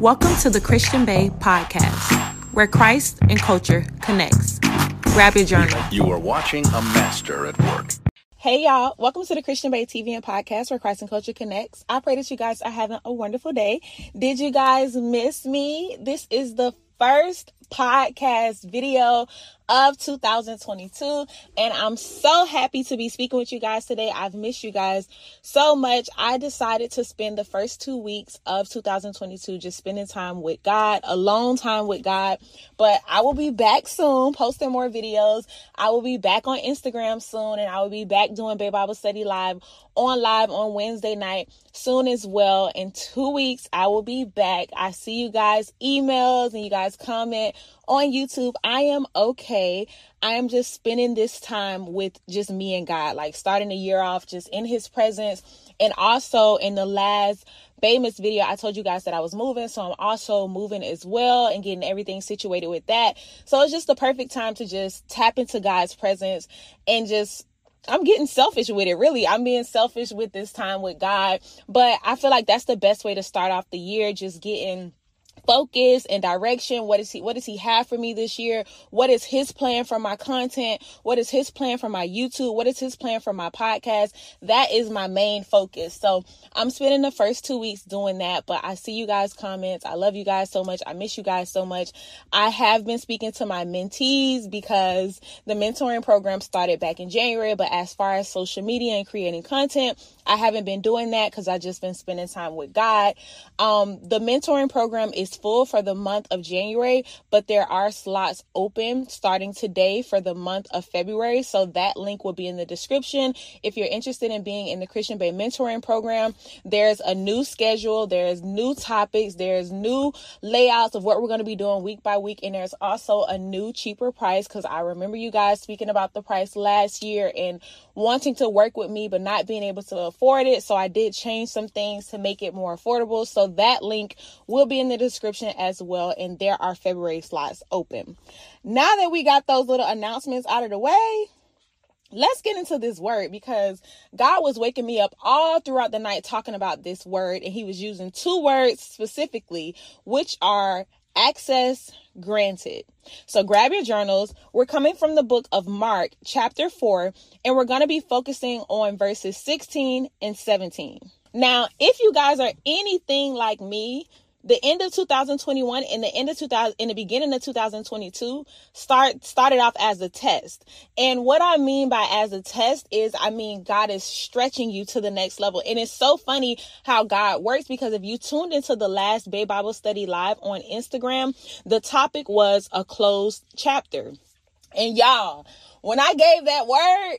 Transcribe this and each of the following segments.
Welcome to the Christian Bae podcast, where Christ and culture connects. Grab your journal. You are watching a master at work. Hey y'all, welcome to the Christian Bae TV and podcast where Christ and culture connects. I pray that you guys are having a wonderful day. Did you guys miss me? This is the first podcast video of 2022 and I'm so happy to be speaking with you guys today. I've missed you guys so much. I decided to spend the first 2 weeks of 2022 just spending time with God, alone time with God. But I will be back soon posting more videos. I will be back on Instagram soon and I will be back doing Bae Bible Study live on live on Wednesday night soon as well. In 2 weeks I will be back. I see you guys emails and you guys comment on YouTube. I am okay. I am just spending this time with just me and God, like starting the year off just in His presence. And also in the last famous video, I told you guys that I was moving. So I'm also moving as well and getting everything situated with that. So it's just the perfect time to just tap into God's presence and just I'm getting selfish with it, really. I'm being selfish with this time with God. But I feel like that's the best way to start off the year, just getting focus and direction. What is he what does he have for me this year? What is his plan for my content? What is his plan for my youtube? What is his plan for my podcast? That is my main focus. So i'm spending the first two weeks doing that but i see you guys comments. I love you guys so much. I miss you guys so much. I have been speaking to my mentees because the mentoring program started back in january but as far as social media and creating content i haven't been doing that because i just been spending time with god. Um, the mentoring program is full for the month of January, but there are slots open starting today for the month of February. So that link will be in the description. If you're interested in being in the Christian Bae mentoring program, there's a new schedule, there's new topics, there's new layouts of what we're going to be doing week by week, and there's also a new cheaper price because I remember you guys speaking about the price last year and wanting to work with me but not being able to afford it. So I did change some things to make it more affordable. So that link will be in the description as well. And there are February slots open. Now that we got those little announcements out of the way, let's get into this word because God was waking me up all throughout the night talking about this word, and He was using two words specifically, which are access granted. So grab your journals. We're coming from the book of Mark, chapter 4, and we're going to be focusing on verses 16 and 17. Now, if you guys are anything like me, the end of 2021 and the end of 2000 in the beginning of 2022 start started off as a test. And what i mean by as a test is i mean god is stretching you to the next level. And it's so funny how god works because if you tuned into the last Bae bible study live on instagram the topic was a closed chapter. And y'all when i gave that word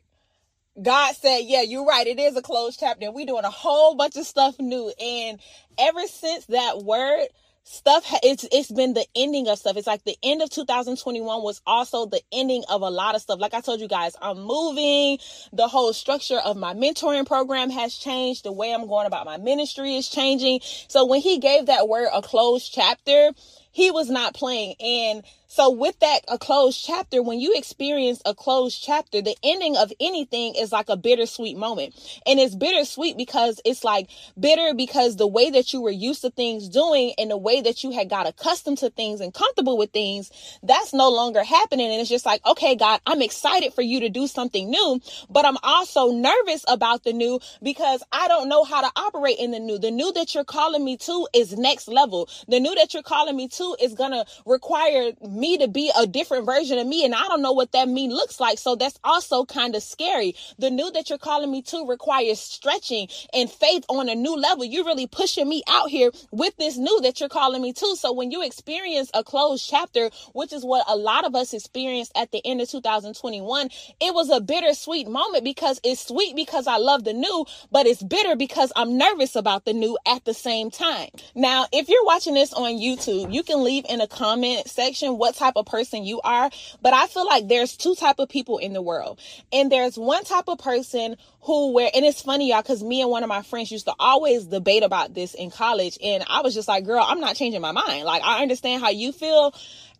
God said, Yeah, you're right. It is a closed chapter. We're doing a whole bunch of stuff new. And ever since that word, stuff it's it's been the ending of stuff it's like the end of 2021 was also the ending of a lot of stuff like i told you guys i'm moving the whole structure of my mentoring program has changed the way i'm going about my ministry is changing so when he gave that word a closed chapter he was not playing and so with that a closed chapter, when you experience a closed chapter, the ending of anything is like a bittersweet moment. And it's bittersweet because it's like bitter because the way that you were used to things doing and the way that you had got accustomed to things and comfortable with things, that's no longer happening. And it's just like, okay, God, I'm excited for you to do something new, but I'm also nervous about the new because I don't know how to operate in the new. The new that you're calling me to is next level. The new that you're calling me to is going to require me to be a different version of me and I don't know what that mean looks like. So that's also kind of scary. The new that you're calling me to requires stretching and faith on a new level. You're really pushing me out here with this new that you're calling me to. So when you experience a closed chapter, which is what a lot of us experienced at the end of 2021, it was a bittersweet moment because it's sweet because I love the new, but it's bitter because I'm nervous about the new at the same time. Now, if you're watching this on YouTube, you can leave in a comment section what type of person you are, but I feel like there's two type of people in the world. And there's one type of person who where and it's funny y'all cuz me and one of my friends used to always debate about this in college and I was just like, "Girl, I'm not changing my mind. Like I understand how you feel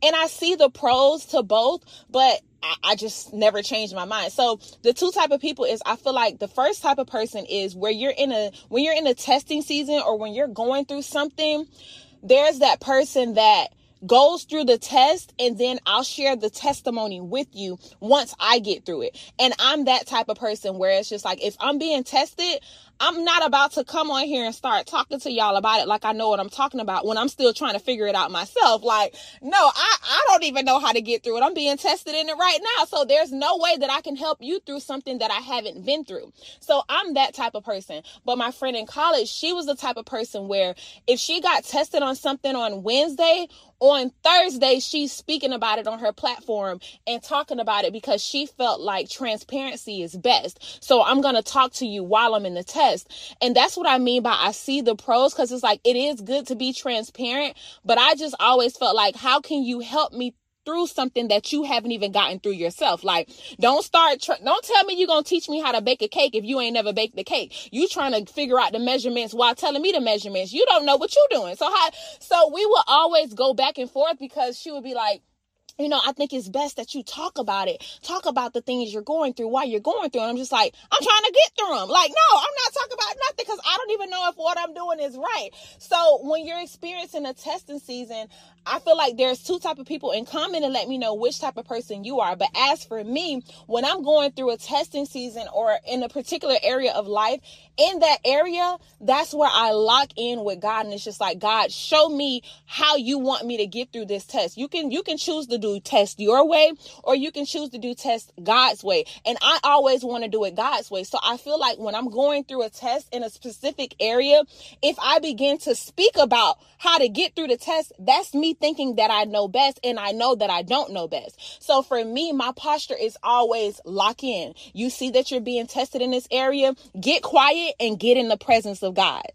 and I see the pros to both, but I, just never changed my mind. So the two type of people is I feel like the first type of person is where you're in a when you're in a testing season or when you're going through something there's that person that goes through the test and then I'll share the testimony with you once I get through it. And I'm that type of person where it's just like if I'm being tested, I'm not about to come on here and start talking to y'all about it like I know what I'm talking about when I'm still trying to figure it out myself. Like, no, I, I don't even know how to get through it. I'm being tested in it right now. So there's no way that I can help you through something that I haven't been through. So I'm that type of person. But my friend in college, she was the type of person where if she got tested on something on Wednesday, on Thursday, she's speaking about it on her platform and talking about it because she felt like transparency is best. So I'm going to talk to you while I'm in the test. And that's what I mean by I see the pros because it's like it is good to be transparent, but I just always felt like, how can you help me through something that you haven't even gotten through yourself. Like, don't start, tr- don't tell me you're going to teach me how to bake a cake if you ain't never baked the cake. You trying to figure out the measurements while telling me the measurements. You don't know what you're doing. So how, so we will always go back and forth because she would be like, you know, I think it's best that you talk about it. Talk about the things you're going through while you're going through. And I'm just like, I'm trying to get through them. Like, no, I'm not talking about nothing because I don't even know if what I'm doing is right. So when you're experiencing a testing season, I feel like there's two type of people in comment and let me know which type of person you are. But as for me, when I'm going through a testing season or in a particular area of life, in that area, that's where I lock in with God and it's just like, God, show me how you want me to get through this test. You can you can choose to do test your way or you can choose to do test God's way. And I always want to do it God's way. So I feel like when I'm going through a test in a specific area, if I begin to speak about how to get through the test, that's me thinking that I know best and I know that I don't know best. So for me, my posture is always lock in. You see that you're being tested in this area, get quiet and get in the presence of God.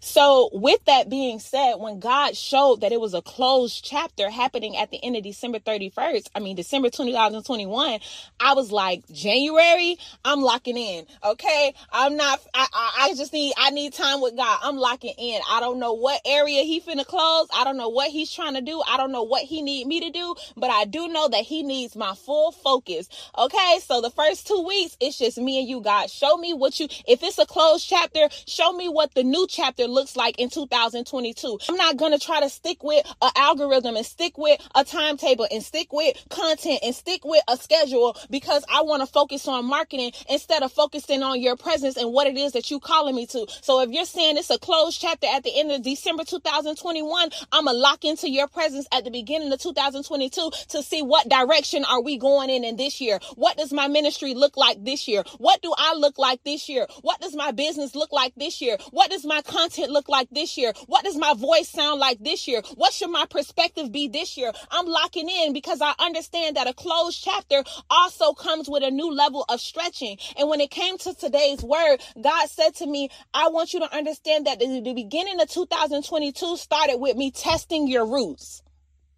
So, with that being said, when God showed that it was a closed chapter happening at the end of December 31st, I mean, December 2021, I was like, January, I'm locking in. Okay. I'm not, I, I, I just need, I need time with God. I'm locking in. I don't know what area he finna close. I don't know what he's trying to do. I don't know what he need me to do, but I do know that he needs my full focus. Okay. So the first two weeks, it's just me and you, God. Show me what you, if it's a closed chapter, show me what the new chapter looks like in 2022. I'm not going to try to stick with an algorithm and stick with a timetable and stick with content and stick with a schedule because I want to focus on marketing instead of focusing on your presence and what it is that you calling me to. So if you're saying it's a closed chapter at the end of December 2021, I'm going to lock into your presence at the beginning of 2022 to see what direction are we going in in this year? What does my ministry look like this year? What do I look like this year? What does my business look like this year? What does my content content look like this year? What does my voice sound like this year? What should my perspective be this year? I'm locking in because I understand that a closed chapter also comes with a new level of stretching. And when it came to today's word, God said to me, I want you to understand that the, the beginning of 2022 started with me testing your roots.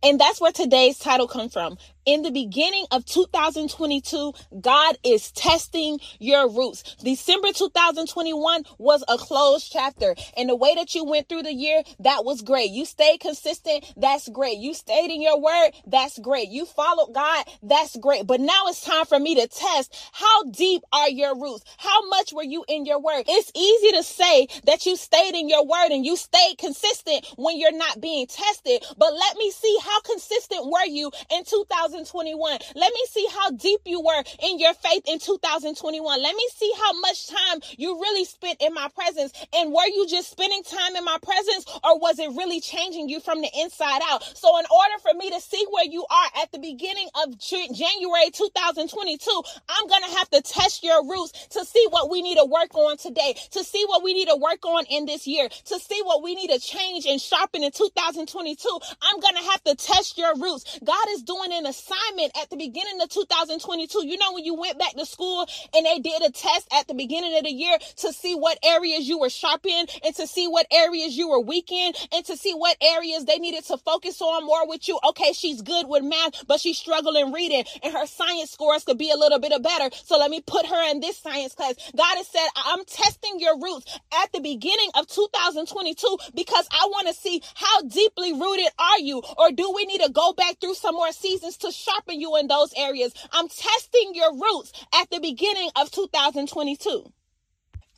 And that's where today's title comes from in the beginning of 2022, God is testing your roots. December 2021 was a closed chapter. And the way that you went through the year, that was great. You stayed consistent. That's great. You stayed in your word. That's great. You followed God. That's great. But now it's time for me to test how deep are your roots? How much were you in your word? It's easy to say that you stayed in your word and you stayed consistent when you're not being tested. But let me see how consistent were you in 2021. 2021. Let me see how deep you were in your faith in 2021. Let me see how much time you really spent in my presence. And were you just spending time in my presence or was it really changing you from the inside out? So, in order for me to see where you are at the beginning of January 2022, I'm going to have to test your roots to see what we need to work on today, to see what we need to work on in this year, to see what we need to change and sharpen in 2022. I'm going to have to test your roots. God is doing in an assignment at the beginning of 2022. You know, when you went back to school and they did a test at the beginning of the year to see what areas you were sharp in and to see what areas you were weak in and to see what areas they needed to focus on more with you. Okay, she's good with math, but she's struggling reading and her science scores could be a little bit better. So let me put her in this science class. God has said, I'm testing your roots at the beginning of 2022 because I want to see how deeply rooted are you or do we need to go back through some more seasons to sharpen you in those areas. I'm testing your roots at the beginning of 2022.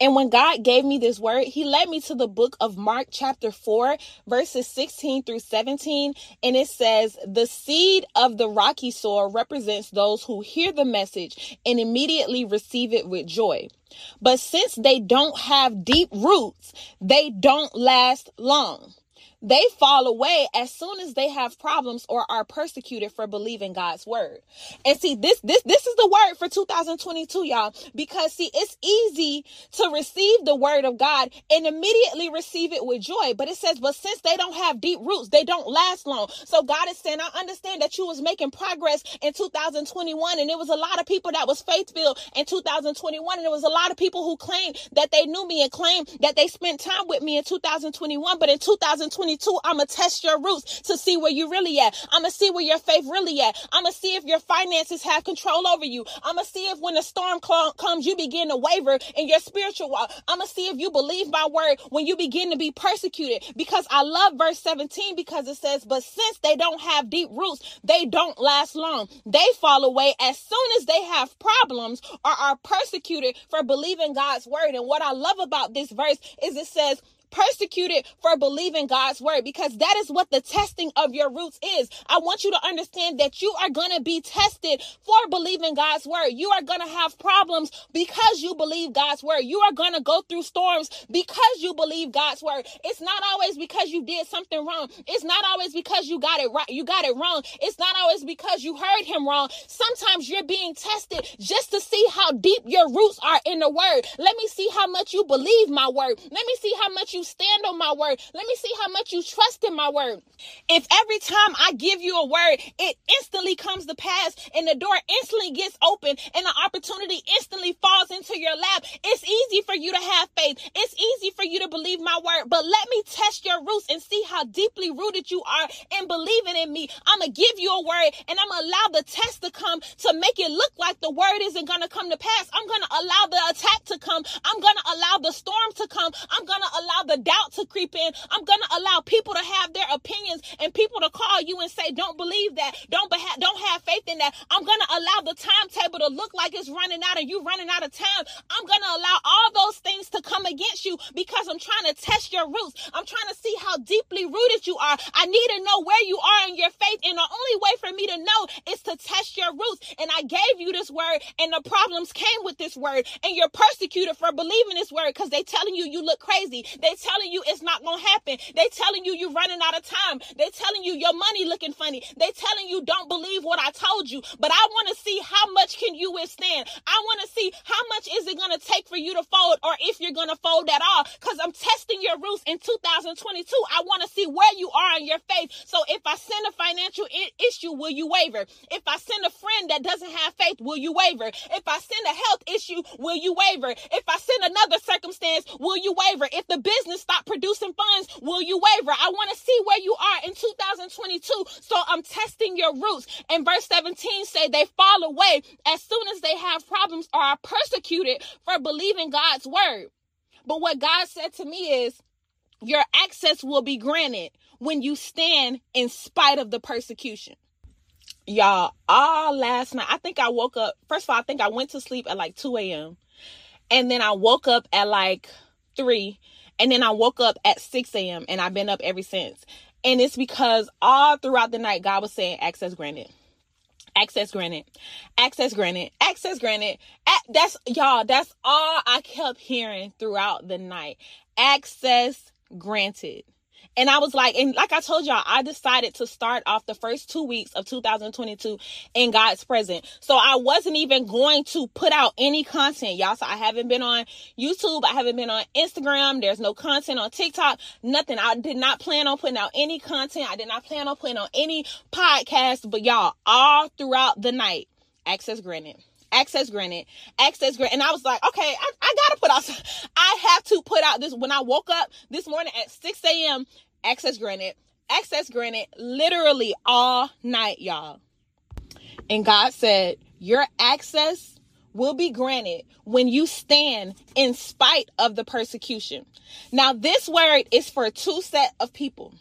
And when God gave me this word, He led me to the book of Mark, chapter 4, verses 16 through 17. And it says, The seed of the rocky soil represents those who hear the message and immediately receive it with joy. But since they don't have deep roots, they don't last long they fall away as soon as they have problems or are persecuted for believing God's word. And see, this this this is the word for 2022, y'all, because see, it's easy to receive the word of God and immediately receive it with joy. But it says, but since they don't have deep roots, they don't last long. So God is saying, I understand that you was making progress in 2021, and it was a lot of people that was faith filled in 2021, and there was a lot of people who claimed that they knew me and claimed that they spent time with me in 2021, but in 2022 22, I'm going to test your roots to see where you really at. I'm going to see where your faith really at. I'm going to see if your finances have control over you. I'm going to see if when the storm cl- comes, you begin to waver in your spiritual walk. I'm going to see if you believe my word when you begin to be persecuted. Because I love verse 17 because it says, but since they don't have deep roots, they don't last long. They fall away as soon as they have problems or are persecuted for believing God's word. And what I love about this verse is it says, persecuted for believing God's word because that is what the testing of your roots is. I want you to understand that you are going to be tested for believing God's word. You are going to have problems because you believe God's word. You are going to go through storms because you believe God's word. It's not always because you did something wrong. It's not always because you got it right. You got it wrong. It's not always because you heard him wrong. Sometimes you're being tested just to see how deep your roots are in the word. Let me see how much you believe my word. Let me see how much you stand on my word. Let me see how much you trust in my word. If every time I give you a word, it instantly comes to pass and the door instantly gets open and the opportunity instantly falls into your lap, it's easy for you to have faith. It's easy for you to believe my word. But let me test your roots and see how deeply rooted you are in believing in me. I'm going to give you a word and I'm going to allow the test to come to make it look like the word isn't going to come to pass. I'm going to allow the attack to come. I'm going to allow the storm to come. I'm going to allow the doubt to creep in. I'm going to allow people to have their opinions and people to call you and say, don't believe that. Don't, beha- don't have faith in that. I'm going to allow the timetable to look like it's running out and you running out of time. I'm going to allow all those things to come against you because I'm trying to test your roots. I'm trying to see how deeply rooted you are. I need to know where you are in your faith. And the only way for me to know is to test your roots. And I gave you this word and the problems came with this word and you're persecuted for believing this word because they telling you you look crazy. They telling you it's not going to happen. They telling you you're running out of time. They telling you your money looking funny. They telling you don't believe what I told you. But I want to see how much can you withstand. I want to see how much is it going to take for you to fold or if you're going to fold at all cuz I'm testing your roots in 2022. I want to see where you are in your faith. So if I send a financial I- issue, will you waver? If I send a friend that doesn't have faith, will you waver? If I send a health issue, will you waver? If I send another circumstance, will you waver? If the business stop producing funds, will you waver? I want to see where you are in 2022. So I'm testing your roots. And verse 17 say they fall away as soon as they have problems or are persecuted for believing God's word. But what God said to me is, your access will be granted when you stand in spite of the persecution. Y'all, all last night, I think I woke up. First of all, I think I went to sleep at like 2 a.m. And then I woke up at like 3 and then I woke up at 6 a.m. and I've been up ever since. And it's because all throughout the night, God was saying, access granted. Access granted. Access granted. Access granted. That's, y'all, that's all I kept hearing throughout the night. Access granted. And I was like, and like I told y'all, I decided to start off the first two weeks of 2022 in God's presence. So I wasn't even going to put out any content, y'all. So I haven't been on YouTube. I haven't been on Instagram. There's no content on TikTok. Nothing. I did not plan on putting out any content. I did not plan on putting on any podcast. But y'all, all throughout the night, access granted access granted, access granted. And I was like, okay, I, I gotta put out, I have to put out this. When I woke up this morning at 6 a.m., access granted, access granted literally all night, y'all. And God said, your access will be granted when you stand in spite of the persecution. Now, this word is for two set of people.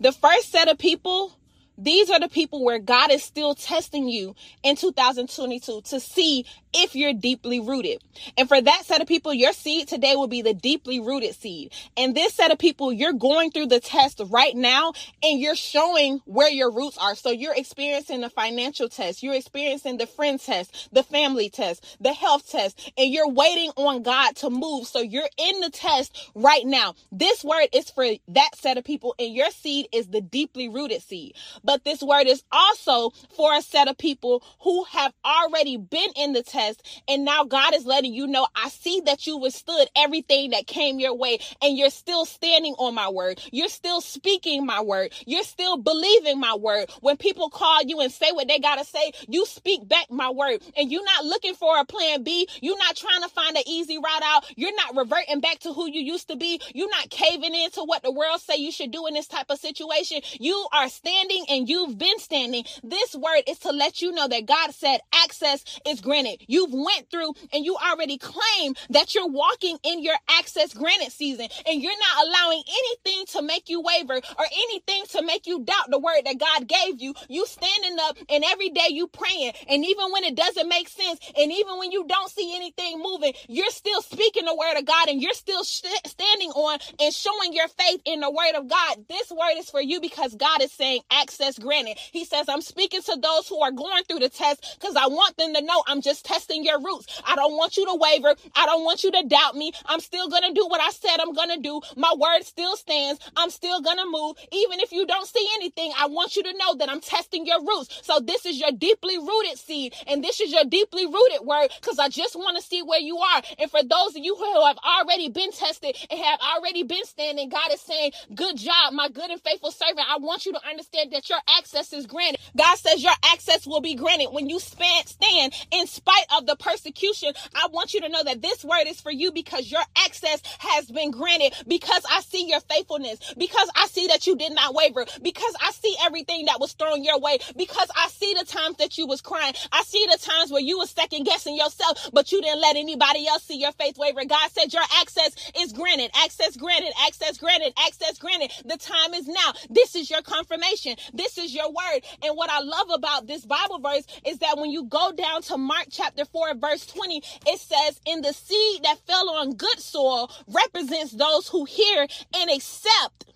The first set of people these are the people where God is still testing you in 2022 to see if you're deeply rooted. And for that set of people, your seed today will be the deeply rooted seed. And this set of people, you're going through the test right now and you're showing where your roots are. So you're experiencing the financial test, you're experiencing the friend test, the family test, the health test, and you're waiting on God to move. So you're in the test right now. This word is for that set of people, and your seed is the deeply rooted seed. But this word is also for a set of people who have already been in the test, and now God is letting you know, I see that you withstood everything that came your way, and you're still standing on my word. You're still speaking my word. You're still believing my word. When people call you and say what they got to say, you speak back my word. And you're not looking for a plan B. You're not trying to find an easy route out. You're not reverting back to who you used to be. You're not caving into what the world say you should do in this type of situation. You are standing and you've been standing. This word is to let you know that God said access is granted. You've went through and you already claim that you're walking in your access granted season and you're not allowing anything to make you waver or anything to make you doubt the word that God gave you. You standing up and every day you praying and even when it doesn't make sense and even when you don't see anything moving, you're still speaking the word of God and you're still sh- standing on and showing your faith in the word of God. This word is for you because God is saying access granted. He says, I'm speaking to those who are going through the test because I want them to know I'm just testing your roots. I don't want you to waver. I don't want you to doubt me. I'm still going to do what I said I'm going to do. My word still stands. I'm still going to move. Even if you don't see anything, I want you to know that I'm testing your roots. So this is your deeply rooted seed and this is your deeply rooted word because I just want to see where you are. And for those of you who have already been tested and have already been standing, God is saying, good job, my good and faithful servant. I want you to understand that your access is granted. God says your access will be granted when you stand in spite of the persecution. I want you to know that this word is for you because your access has been granted because I see your faithfulness, because I see that you did not waver, because I see everything that was thrown your way, because I see the times that you was crying. I see the times where you was second guessing yourself, but you didn't let anybody else see your faith waver. God said your access is granted, access granted, access granted, access granted. The time is now. This is your confirmation. This is your word. And what I love about this Bible verse is that when you go down to Mark chapter 4, verse 20, it says, In the seed that fell on good soil represents those who hear and accept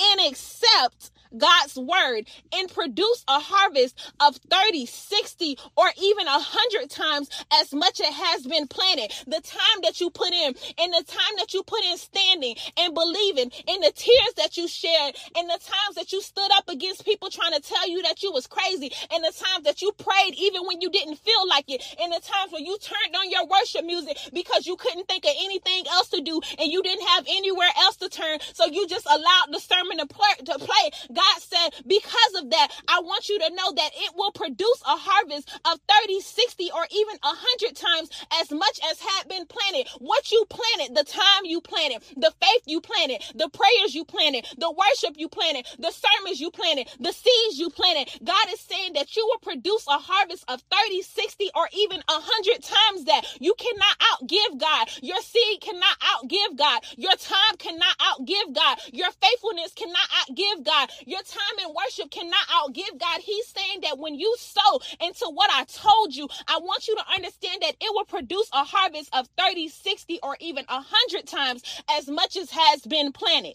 and accept God's word and produce a harvest of 30, 60, or even 100 times as much as has been planted. The time that you put in, and the time that you put in standing and believing, and the tears that you shared, and the times that you stood up against people trying to tell you that you was crazy, and the times that you prayed even when you didn't feel like it, and the times when you turned on your worship music because you couldn't think of anything else to do and you didn't have anywhere else to turn, so you just allowed the sermon to play. To play. God God said, because of that, I want you to know that it will produce a harvest of 30, 60, or even 100 times as much as had been planted. What you planted, the time you planted, the faith you planted, the prayers you planted, the worship you planted, the sermons you planted, the seeds you planted. God is saying that you will produce a harvest of 30, 60, or even 100 times that. You cannot outgive God. Your seed cannot outgive God. Your time cannot outgive God. Your faithfulness cannot outgive God. Your time in worship cannot outgive God. He's saying that when you sow into what I told you, I want you to understand that it will produce a harvest of 30, 60, or even 100 times as much as has been planted.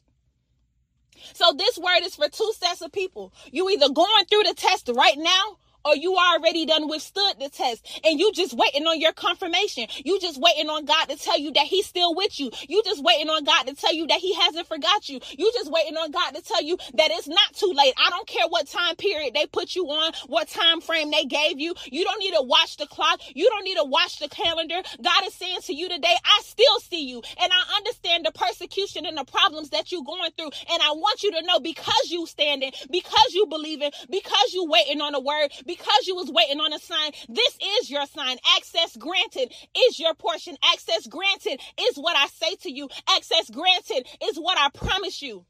So this word is for two sets of people. You either going through the test right now or you already done withstood the test and you just waiting on your confirmation. You just waiting on God to tell you that he's still with you. You just waiting on God to tell you that he hasn't forgot you. You just waiting on God to tell you that it's not too late. I don't care what time period they put you on, what time frame they gave you. You don't need to watch the clock. You don't need to watch the calendar. God is saying to you today, I still see you and I understand the persecution and the problems that you're going through. And I want you to know because you standing, because you believing, because you waiting on the word, because you was waiting on a sign, this is your sign. Access granted is your portion. Access granted is what I say to you. Access granted is what I promise you.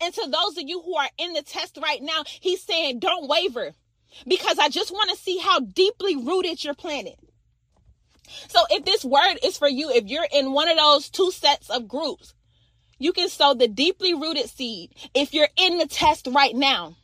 And to those of you who are in the test right now, he's saying, don't waver because I just want to see how deeply rooted you're planted. So if this word is for you, if you're in one of those two sets of groups, you can sow the deeply rooted seed if you're in the test right now.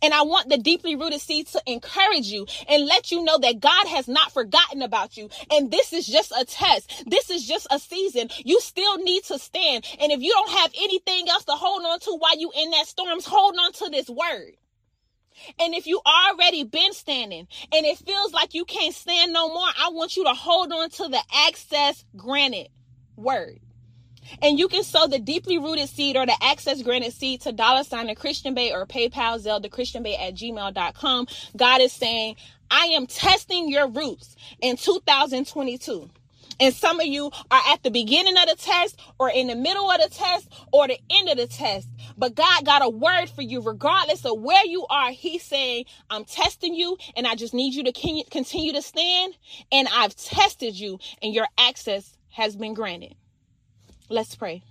And I want the deeply rooted seed to encourage you and let you know that God has not forgotten about you. And this is just a test. This is just a season. You still need to stand. And if you don't have anything else to hold on to while you in that storms, hold on to this word. And if you already been standing and it feels like you can't stand no more, I want you to hold on to the access granted word. And you can sow the deeply rooted seed or the access granted seed to dollar sign the Christian Bae or PayPal Zelda Christian Bae at gmail.com. God is saying, I am testing your roots in 2022. And some of you are at the beginning of the test or in the middle of the test or the end of the test. But God got a word for you, regardless of where you are. He's saying, I'm testing you and I just need you to continue to stand. And I've tested you and your access has been granted. Let's pray.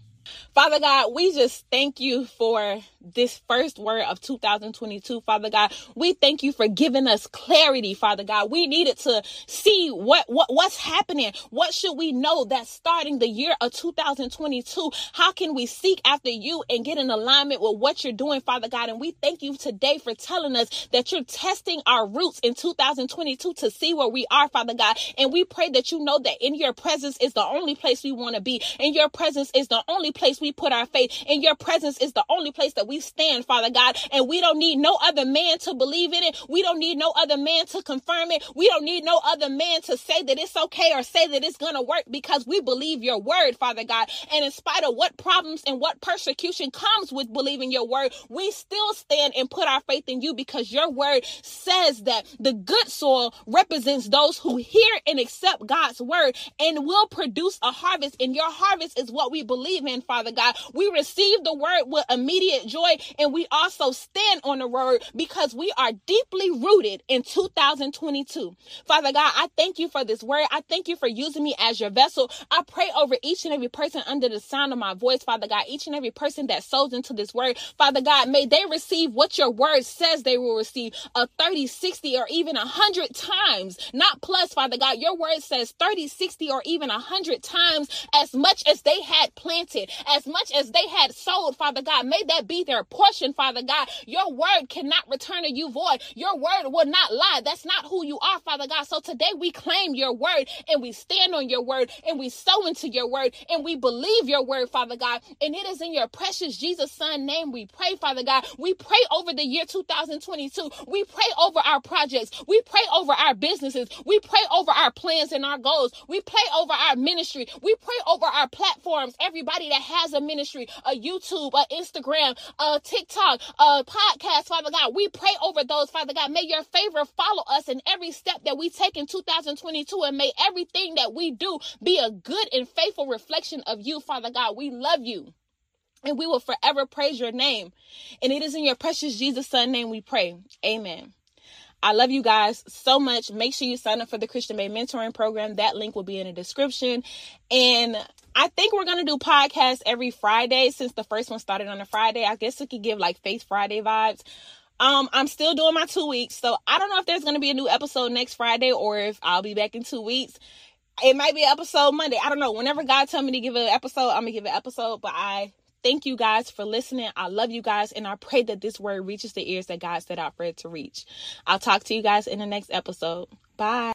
Father God, we just thank you for this first word of 2022, Father God. We thank you for giving us clarity, Father God. We needed to see what, what what's happening. What should we know that starting the year of 2022? How can we seek after you and get in alignment with what you're doing, Father God? And we thank you today for telling us that you're testing our roots in 2022 to see where we are, Father God. And we pray that you know that in your presence is the only place we want to be. In your presence is the only place we put our faith. In your presence is the only place that we stand, Father God. And we don't need no other man to believe in it. We don't need no other man to confirm it. We don't need no other man to say that it's okay or say that it's going to work because we believe your word, Father God. And in spite of what problems and what persecution comes with believing your word, we still stand and put our faith in you because your word says that the good soil represents those who hear and accept God's word and will produce a harvest. And your harvest is what we believe in, Father God. We receive the word with immediate joy and we also stand on the word because we are deeply rooted in 2022. Father God, I thank you for this word. I thank you for using me as your vessel. I pray over each and every person under the sound of my voice, Father God, each and every person that sows into this word. Father God, may they receive what your word says they will receive a 30, 60, or even a 100 times, not plus, Father God. Your word says 30, 60, or even a 100 times as much as they had planted, as much as they had sold, Father God. May that be their portion, Father God. Your word cannot return to you void. Your word will not lie. That's not who you are, Father God. So today we claim your word and we stand on your word and we sow into your word and we believe your word, Father God. And it is in your precious Jesus Son name we pray, Father God. We pray over the year 2022. We pray over our projects. We pray over our businesses. We pray over our plans and our goals. We pray over our ministry. We pray over our platforms. Everybody that has a ministry, a YouTube, a Instagram, uh, TikTok, a podcast, Father God. We pray over those, Father God. May your favor follow us in every step that we take in 2022, and may everything that we do be a good and faithful reflection of you, Father God. We love you. And we will forever praise your name. And it is in your precious Jesus Son name we pray. Amen. I love you guys so much. Make sure you sign up for the Christian Bae Mentoring Program. That link will be in the description. And I think we're gonna do podcasts every Friday since the first one started on a Friday. I guess it could give like Faith Friday vibes. Um, I'm still doing my two weeks, so I don't know if there's gonna be a new episode next Friday or if I'll be back in two weeks. It might be episode Monday. I don't know. Whenever God tell me to give an episode, I'm gonna give an episode. But I thank you guys for listening. I love you guys, and I pray that this word reaches the ears that God set out for it to reach. I'll talk to you guys in the next episode. Bye.